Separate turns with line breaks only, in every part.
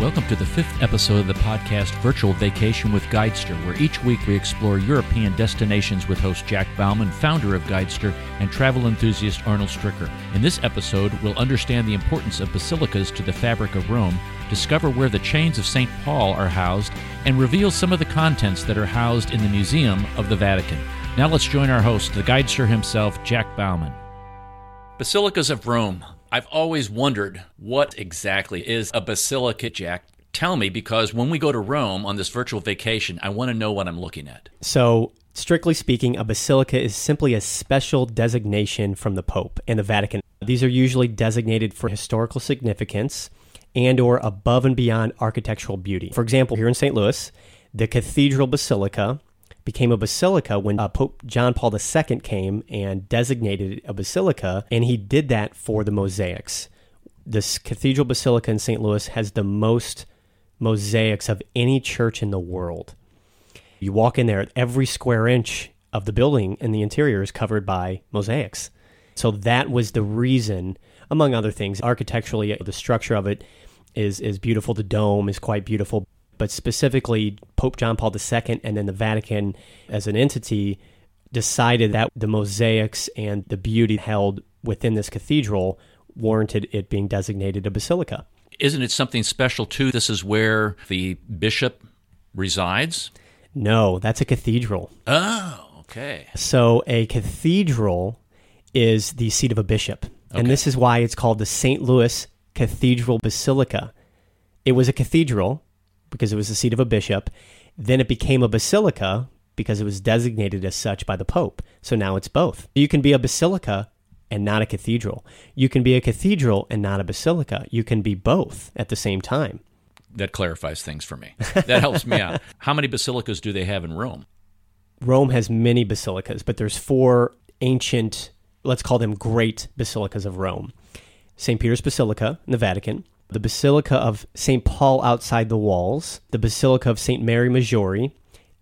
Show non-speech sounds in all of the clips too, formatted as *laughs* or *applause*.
Welcome to the fifth episode of the podcast Virtual Vacation with Guidester, where each week we explore European destinations with host Jack Bauman, founder of Guidester, and travel enthusiast Arnold Stricker. In this episode, we'll understand the importance of basilicas to the fabric of Rome, discover where the chains of St. Paul are housed, and reveal some of the contents that are housed in the Museum of the Vatican. Now let's join our host, the Guidester himself, Jack Bauman. Basilicas of Rome. I've always wondered what exactly is a basilica, Jack. Tell me, because when we go to Rome on this virtual vacation, I want to know what I'm looking at.
So, strictly speaking, a basilica is simply a special designation from the Pope and the Vatican. These are usually designated for historical significance and or above and beyond architectural beauty. For example, here in St. Louis, the Cathedral Basilica became a basilica when uh, Pope John Paul II came and designated a basilica, and he did that for the mosaics. This Cathedral Basilica in St. Louis has the most mosaics of any church in the world. You walk in there, every square inch of the building and the interior is covered by mosaics. So that was the reason, among other things, architecturally, the structure of it is is beautiful. The dome is quite beautiful but specifically Pope John Paul II and then the Vatican as an entity decided that the mosaics and the beauty held within this cathedral warranted it being designated a basilica.
Isn't it something special too? This is where the bishop resides?
No, that's a cathedral.
Oh, okay.
So a cathedral is the seat of a bishop. Okay. And this is why it's called the St. Louis Cathedral Basilica. It was a cathedral because it was the seat of a bishop. Then it became a basilica because it was designated as such by the Pope. So now it's both. You can be a basilica and not a cathedral. You can be a cathedral and not a basilica. You can be both at the same time.
That clarifies things for me. That helps me out. *laughs* How many basilicas do they have in Rome?
Rome has many basilicas, but there's four ancient, let's call them great basilicas of Rome. St. Peter's Basilica in the Vatican, the Basilica of St. Paul outside the walls, the Basilica of St. Mary Maggiore,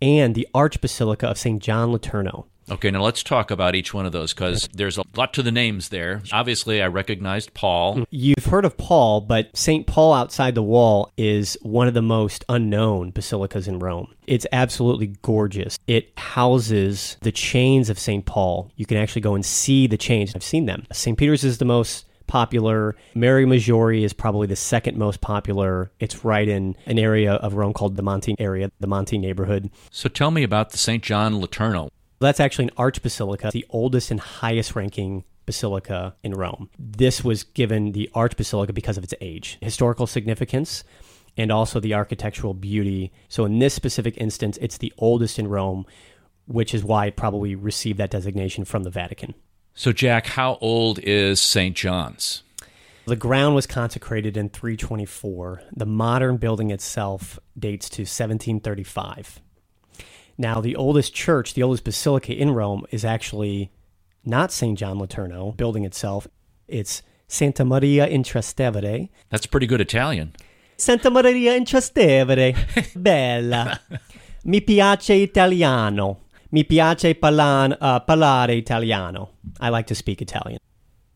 and the Archbasilica of St. John Laterano.
Okay, now let's talk about each one of those because there's a lot to the names there. Obviously, I recognized Paul.
You've heard of Paul, but St. Paul outside the wall is one of the most unknown basilicas in Rome. It's absolutely gorgeous. It houses the chains of St. Paul. You can actually go and see the chains. I've seen them. St. Peter's is the most popular. Mary Maggiore is probably the second most popular. It's right in an area of Rome called the Monti area, the Monti neighborhood.
So tell me about the St. John Laterano.
That's actually an archbasilica, the oldest and highest ranking basilica in Rome. This was given the archbasilica because of its age, historical significance, and also the architectural beauty. So in this specific instance, it's the oldest in Rome, which is why it probably received that designation from the Vatican.
So, Jack, how old is St. John's?
The ground was consecrated in 324. The modern building itself dates to 1735. Now, the oldest church, the oldest basilica in Rome, is actually not St. John Laterano, building itself. It's Santa Maria in Trastevere.
That's pretty good Italian.
Santa Maria in Trastevere. *laughs* Bella. Mi piace italiano. Mi piace parlan, uh, parlare italiano. I like to speak Italian.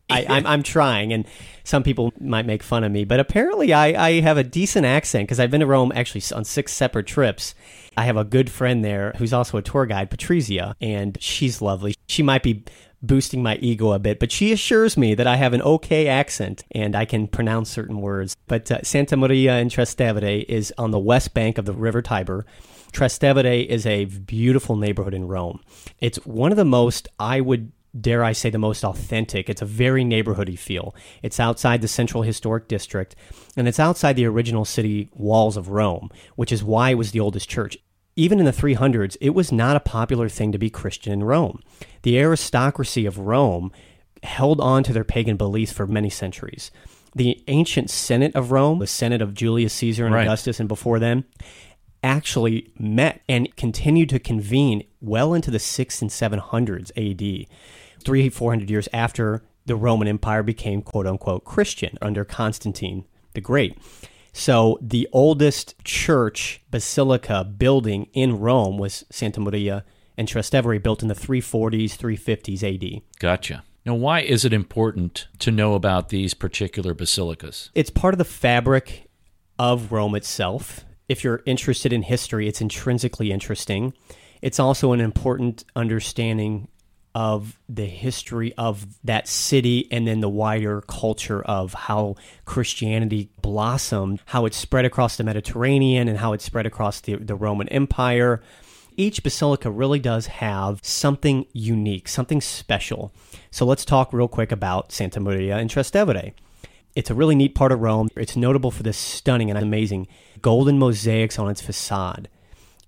I, I'm, I'm trying, and some people might make fun of me, but apparently I, I have a decent accent because I've been to Rome actually on six separate trips. I have a good friend there who's also a tour guide, Patrizia, and she's lovely. She might be boosting my ego a bit, but she assures me that I have an okay accent and I can pronounce certain words. But uh, Santa Maria in Trastevere is on the west bank of the River Tiber. Trastevere is a beautiful neighborhood in Rome. It's one of the most, I would dare I say, the most authentic. It's a very neighborhoody feel. It's outside the Central Historic District, and it's outside the original city walls of Rome, which is why it was the oldest church. Even in the 300s, it was not a popular thing to be Christian in Rome. The aristocracy of Rome held on to their pagan beliefs for many centuries. The ancient Senate of Rome, the Senate of Julius Caesar and right. Augustus, and before them, actually met and continued to convene well into the 6 and 700s AD, three, 400 years after the Roman Empire became quote unquote Christian under Constantine the Great. So the oldest church basilica building in Rome was Santa Maria in Trastevere, built in the 340s, 350s AD.
Gotcha. Now, why is it important to know about these particular basilicas?
It's part of the fabric of Rome itself. If you're interested in history, it's intrinsically interesting. It's also an important understanding of the history of that city and then the wider culture of how Christianity blossomed, how it spread across the Mediterranean and how it spread across the, the Roman Empire. Each basilica really does have something unique, something special. So let's talk real quick about Santa Maria in Trastevere. It's a really neat part of Rome. It's notable for this stunning and amazing golden mosaics on its facade.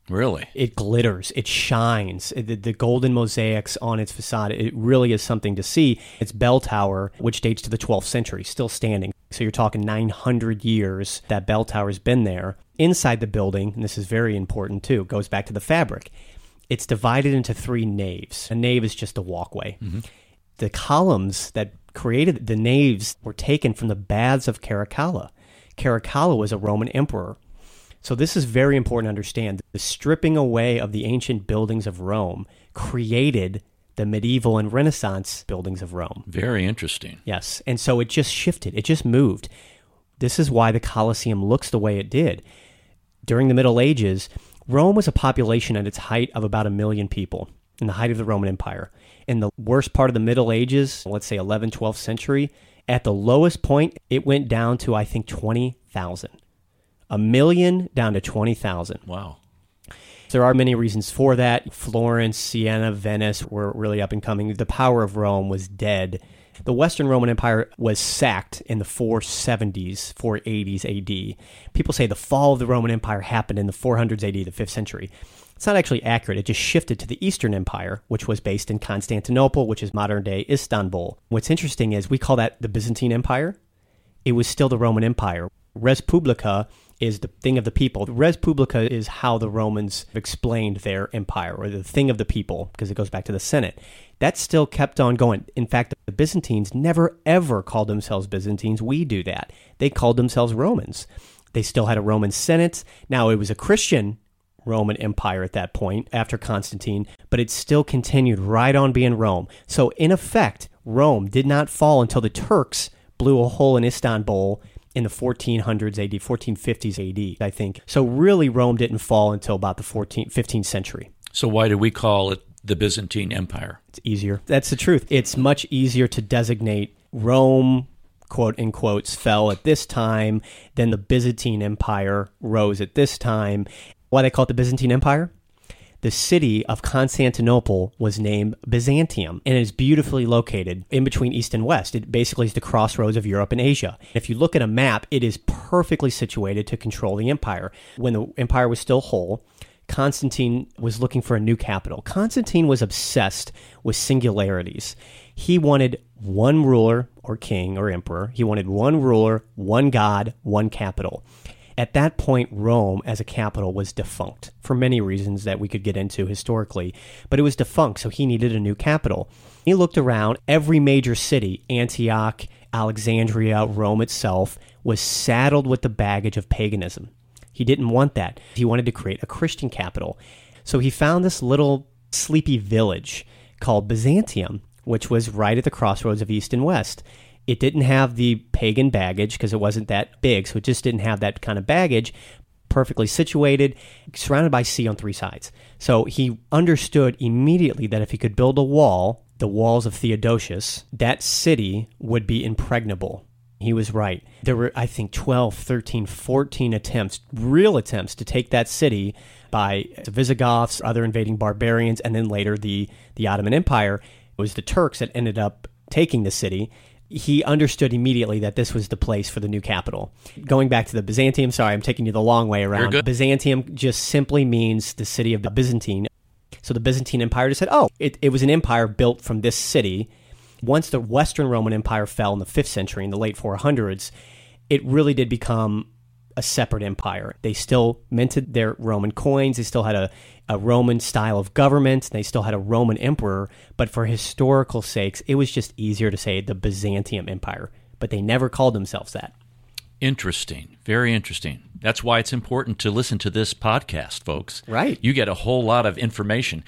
Really?
It glitters, it shines. The, the, golden mosaics on its facade, it really is something to see. Its bell tower, which dates to the 12th century, still standing. So you're talking 900 years that bell tower's been there. Inside the building, and this is very important too, goes back to the fabric. It's divided into three naves. A nave is just a walkway. Mm-hmm. The columns that created the naves were taken from the baths of Caracalla. Caracalla was a Roman emperor so, this is very important to understand. The stripping away of the ancient buildings of Rome created the medieval and Renaissance buildings of Rome.
Very interesting.
Yes. And so it just shifted, it just moved. This is why the Colosseum looks the way it did. During the Middle Ages, Rome was a population at its height of about a million people in the height of the Roman Empire. In the worst part of the Middle Ages, let's say 11th, 12th century, at the lowest point, it went down to, I think, 20,000 a million down to 20,000.
Wow.
There are many reasons for that. Florence, Siena, Venice were really up and coming. The power of Rome was dead. The Western Roman Empire was sacked in the 470s, 480s AD. People say the fall of the Roman Empire happened in the 400s AD, the 5th century. It's not actually accurate. It just shifted to the Eastern Empire, which was based in Constantinople, which is modern day Istanbul. What's interesting is we call that the Byzantine Empire. It was still the Roman Empire. Res Publica is the thing of the people. Res publica is how the Romans explained their empire, or the thing of the people, because it goes back to the Senate. That still kept on going. In fact, the Byzantines never ever called themselves Byzantines. We do that. They called themselves Romans. They still had a Roman Senate. Now, it was a Christian Roman Empire at that point after Constantine, but it still continued right on being Rome. So, in effect, Rome did not fall until the Turks blew a hole in Istanbul in the 1400s AD, 1450s AD, I think. So really Rome didn't fall until about the 14th, 15th century.
So why do we call it the Byzantine Empire?
It's easier. That's the truth. It's much easier to designate Rome quote in quotes fell at this time, then the Byzantine Empire rose at this time. Why they call it the Byzantine Empire? the city of Constantinople was named Byzantium and it is beautifully located in between east and west. It basically is the crossroads of Europe and Asia. If you look at a map, it is perfectly situated to control the empire. When the empire was still whole, Constantine was looking for a new capital. Constantine was obsessed with singularities. He wanted one ruler or king or emperor. He wanted one ruler, one god, one capital. At that point, Rome as a capital was defunct for many reasons that we could get into historically, but it was defunct, so he needed a new capital. He looked around, every major city, Antioch, Alexandria, Rome itself, was saddled with the baggage of paganism. He didn't want that. He wanted to create a Christian capital. So he found this little sleepy village called Byzantium, which was right at the crossroads of East and West. It didn't have the pagan baggage because it wasn't that big, so it just didn't have that kind of baggage. Perfectly situated, surrounded by sea on three sides. So he understood immediately that if he could build a wall, the walls of Theodosius, that city would be impregnable. He was right. There were, I think, 12, 13, 14 attempts, real attempts, to take that city by the Visigoths, other invading barbarians, and then later the, the Ottoman Empire. It was the Turks that ended up taking the city he understood immediately that this was the place for the new capital. Going back to the Byzantium, sorry, I'm taking you the long way around. Byzantium just simply means the city of the Byzantine. So the Byzantine Empire just said, oh, it, it was an empire built from this city. Once the Western Roman Empire fell in the 5th century, in the late 400s, it really did become a separate empire. They still minted their Roman coins. They still had a, a Roman style of government. They still had a Roman emperor. But for historical sakes, it was just easier to say the Byzantium Empire. But they never called themselves that.
Interesting. Very interesting. That's why it's important to listen to this podcast, folks.
Right.
You get a whole lot of information.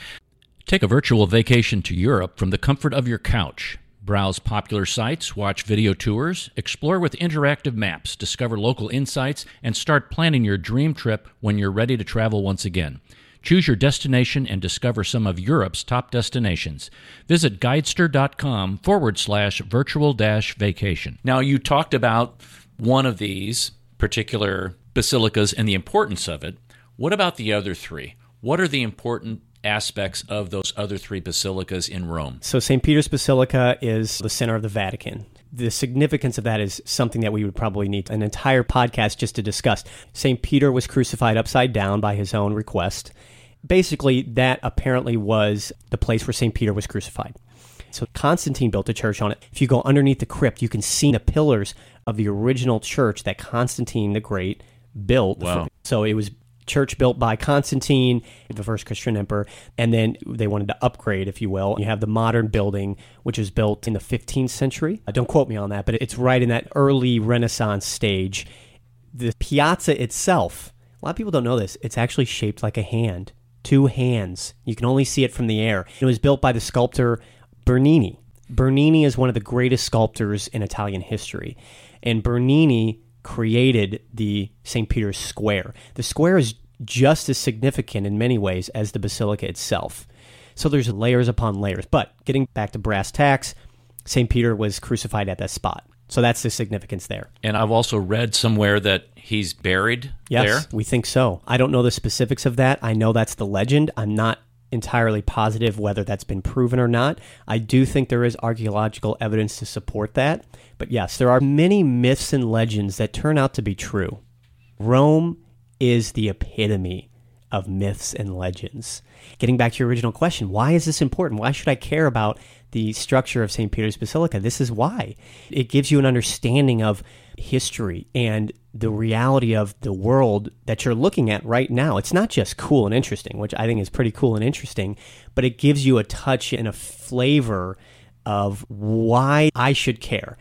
Take a virtual vacation to Europe from the comfort of your couch. Browse popular sites, watch video tours, explore with interactive maps, discover local insights, and start planning your dream trip when you're ready to travel once again. Choose your destination and discover some of Europe's top destinations. Visit guidester.com forward slash virtual dash vacation. Now, you talked about one of these particular basilicas and the importance of it. What about the other three? What are the important aspects of those other three basilicas in Rome?
So, St. Peter's Basilica is the center of the Vatican. The significance of that is something that we would probably need an entire podcast just to discuss. St. Peter was crucified upside down by his own request. Basically, that apparently was the place where St. Peter was crucified. So Constantine built a church on it. If you go underneath the crypt, you can see the pillars of the original church that Constantine the Great built.
Wow.
So it was church built by Constantine, the first Christian emperor, and then they wanted to upgrade, if you will. You have the modern building, which was built in the 15th century. Uh, don't quote me on that, but it's right in that early Renaissance stage. The piazza itself, a lot of people don't know this, it's actually shaped like a hand. Two hands. You can only see it from the air. It was built by the sculptor Bernini. Bernini is one of the greatest sculptors in Italian history. And Bernini created the St. Peter's Square. The square is just as significant in many ways as the basilica itself. So there's layers upon layers. But getting back to brass tacks, St. Peter was crucified at that spot. So that's the significance there.
And I've also read somewhere that he's buried
Yes,
there.
we think so. I don't know the specifics of that. I know that's the legend. I'm not entirely positive whether that's been proven or not. I do think there is archaeological evidence to support that. But yes, there are many myths and legends that turn out to be true. Rome is the epitome of myths and legends. Getting back to your original question, why is this important? Why should I care about the structure of St. Peter's Basilica? This is why. It gives you an understanding of history and the reality of the world that you're looking at right now. It's not just cool and interesting, which I think is pretty cool and interesting, but it gives you a touch and a flavor of why I should care.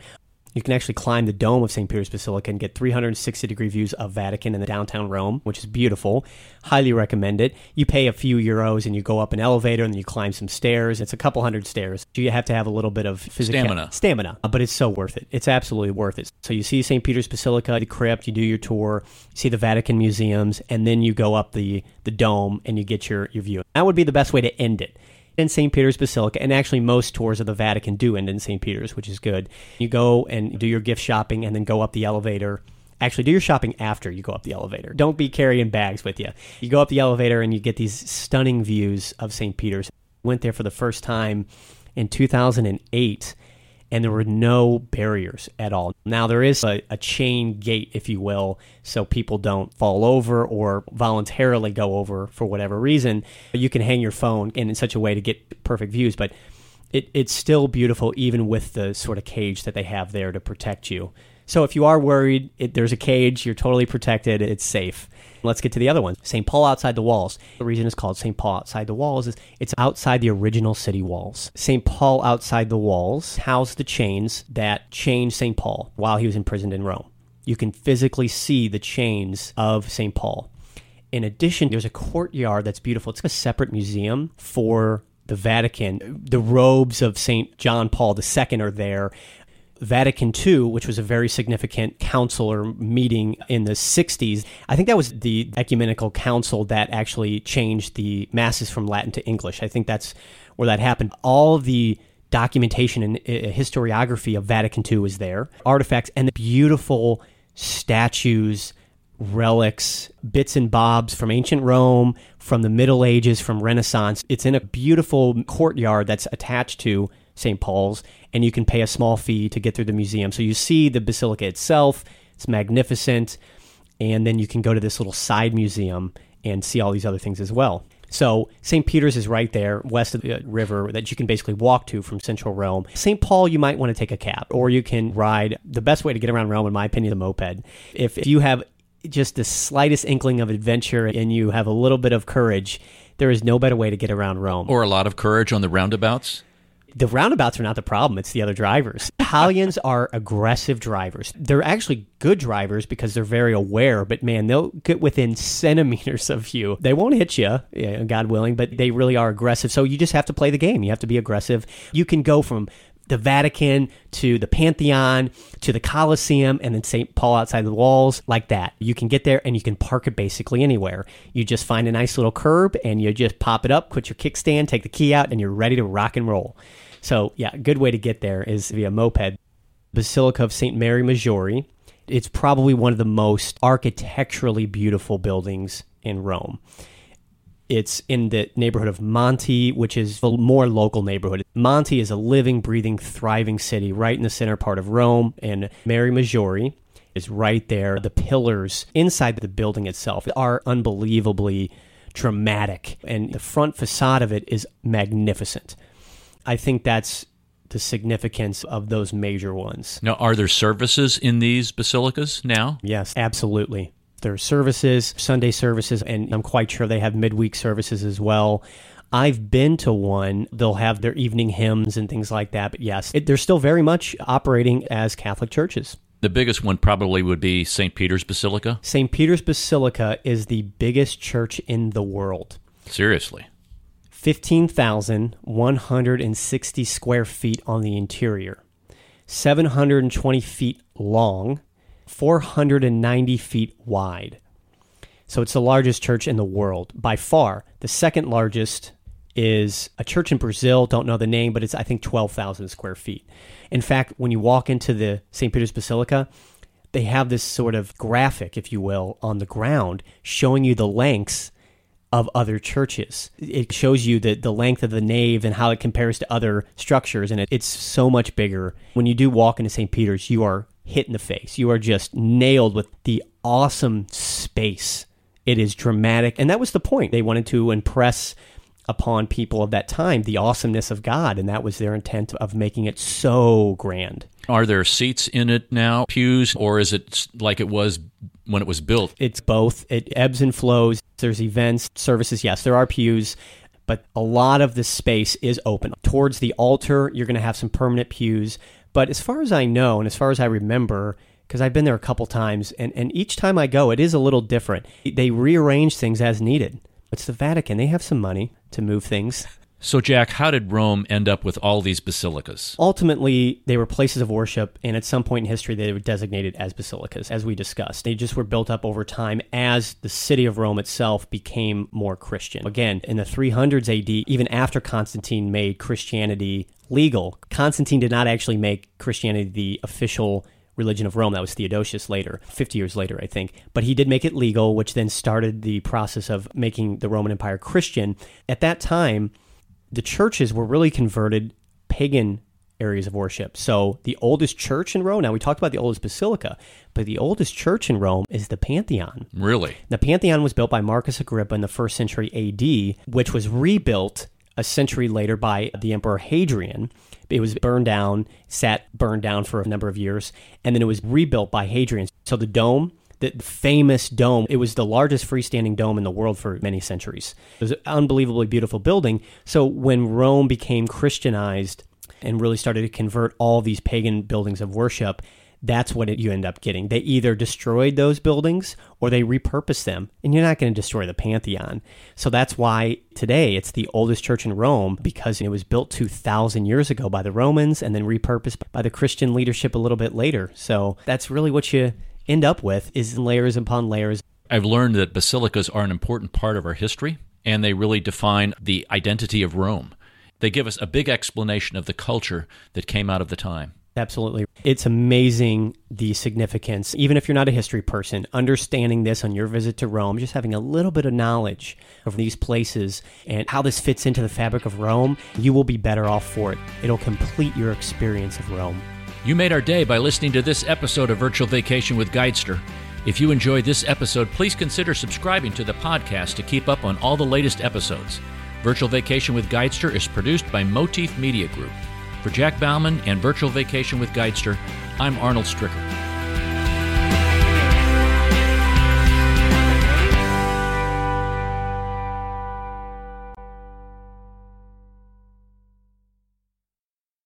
You can actually climb the dome of St. Peter's Basilica and get 360 degree views of Vatican and the downtown Rome, which is beautiful. Highly recommend it. You pay a few euros and you go up an elevator and you climb some stairs. It's a couple hundred stairs. You have to have a little bit of physical
Stamina.
Stamina, uh, but it's so worth it. It's absolutely worth it. So you see St. Peter's Basilica, the crypt, you do your tour, you see the Vatican museums, and then you go up the the dome and you get your your view. That would be the best way to end it in St. Peter's Basilica, and actually most tours of the Vatican do end in St. Peter's, which is good. You go and do your gift shopping and then go up the elevator. Actually, do your shopping after you go up the elevator. Don't be carrying bags with you. You go up the elevator and you get these stunning views of St. Peter's. Went there for the first time in 2008 and there were no barriers at all. Now, there is a, a, chain gate, if you will, so people don't fall over or voluntarily go over for whatever reason. You can hang your phone in, in such a way to get perfect views, but it, it's still beautiful even with the sort of cage that they have there to protect you. So if you are worried, it, there's a cage, you're totally protected, it's safe. Let's get to the other one. St. Paul outside the walls. The reason it's called St. Paul outside the walls is it's outside the original city walls. St. Paul outside the walls housed the chains that chained St. Paul while he was imprisoned in Rome. You can physically see the chains of St. Paul. In addition, there's a courtyard that's beautiful. It's a separate museum for the Vatican. The robes of St. John Paul II are there. Vatican II, which was a very significant council or meeting in the 60s, I think that was the ecumenical council that actually changed the masses from Latin to English. I think that's where that happened. All the documentation and uh, historiography of Vatican II is there, artifacts, and the beautiful statues, relics, bits and bobs from ancient Rome, from the Middle Ages, from Renaissance. It's in a beautiful courtyard that's attached to St. Paul's, and you can pay a small fee to get through the museum. So you see the basilica itself, it's magnificent, and then you can go to this little side museum and see all these other things as well. So St. Peter's is right there west of the river that you can basically walk to from central Rome. St. Paul, you might want to take a cab or you can ride. The best way to get around Rome, in my opinion, the moped. If you have just the slightest inkling of adventure and you have a little bit of courage, there is no better way to get around Rome.
Or a lot of courage on the roundabouts.
The roundabouts are not the problem, it's the other drivers. Italians *laughs* are aggressive drivers. They're actually good drivers because they're very aware, but man, they'll get within centimeters of you. They won't hit you, God willing, but they really are aggressive. So you just have to play the game. You have to be aggressive. You can go from the Vatican to the Pantheon to the Colosseum and then St. Paul outside the walls, like that. You can get there and you can park it basically anywhere. You just find a nice little curb and you just pop it up, put your kickstand, take the key out, and you're ready to rock and roll. So, yeah, good way to get there is via moped. Basilica of St. Mary Maggiore. It's probably one of the most architecturally beautiful buildings in Rome. It's in the neighborhood of Monti, which is a more local neighborhood. Monti is a living, breathing, thriving city right in the center part of Rome, and Mary Maggiore is right there. The pillars inside the building itself are unbelievably dramatic, and the front facade of it is magnificent. I think that's the significance of those major ones.
Now, are there services in these basilicas now?
Yes, absolutely. There are services, Sunday services, and I'm quite sure they have midweek services as well. I've been to one. They'll have their evening hymns and things like that. But yes, it, they're still very much operating as Catholic churches.
The biggest one probably would be St. Peter's Basilica.
St. Peter's Basilica is the biggest church in the world.
Seriously.
15,160 square feet on the interior, 720 feet long, 490 feet wide. So it's the largest church in the world by far. The second largest is a church in Brazil, don't know the name, but it's I think 12,000 square feet. In fact, when you walk into the St. Peter's Basilica, they have this sort of graphic, if you will, on the ground showing you the lengths of other churches. It shows you the, the length of the nave and how it compares to other structures, and it, it's so much bigger. When you do walk into St. Peter's, you are hit in the face. You are just nailed with the awesome space. It is dramatic, and that was the point. They wanted to impress upon people of that time the awesomeness of God, and that was their intent of making it so grand.
Are there seats in it now, pews, or is it like it was when it was built?
It's both. It ebbs and flows. There's events, services. Yes, there are pews, but a lot of the space is open. Towards the altar, you're going to have some permanent pews. But as far as I know, and as far as I remember, because I've been there a couple times, and, and each time I go, it is a little different. They rearrange things as needed. It's the Vatican. They have some money to move things.
So, Jack, how did Rome end up with all these basilicas?
Ultimately, they were places of worship, and at some point in history, they were designated as basilicas, as we discussed. They just were built up over time as the city of Rome itself became more Christian. Again, in the 300s AD, even after Constantine made Christianity legal, Constantine did not actually make Christianity the official religion of Rome. That was Theodosius later, 50 years later, I think. But he did make it legal, which then started the process of making the Roman Empire Christian. At that time, the churches were really converted pagan areas of worship. So the oldest church in Rome, now we talked about the oldest basilica, but the oldest church in Rome is the Pantheon.
Really?
The Pantheon was built by Marcus Agrippa in the first century AD, which was rebuilt a century later by the Emperor Hadrian. It was burned down, sat burned down for a number of years, and then it was rebuilt by Hadrian. So the dome the famous dome. It was the largest freestanding dome in the world for many centuries. It was an unbelievably beautiful building. So when Rome became Christianized and really started to convert all these pagan buildings of worship, that's what it, you end up getting. They either destroyed those buildings or they repurposed them, and you're not going to destroy the Pantheon. So that's why today it's the oldest church in Rome because it was built 2,000 years ago by the Romans and then repurposed by the Christian leadership a little bit later. So that's really what you end up with is layers upon layers.
I've learned that basilicas are an important part of our history, and they really define the identity of Rome. They give us a big explanation of the culture that came out of the time.
Absolutely. It's amazing the significance, even if you're not a history person, understanding this on your visit to Rome, just having a little bit of knowledge of these places and how this fits into the fabric of Rome, you will be better off for it. It'll complete your experience of Rome.
You made our day by listening to this episode of Virtual Vacation with Guidester. If you enjoyed this episode, please consider subscribing to the podcast to keep up on all the latest episodes. Virtual Vacation with Guidester is produced by Motif Media Group. For Jack Bauman and Virtual Vacation with Guidester, I'm Arnold Stricker.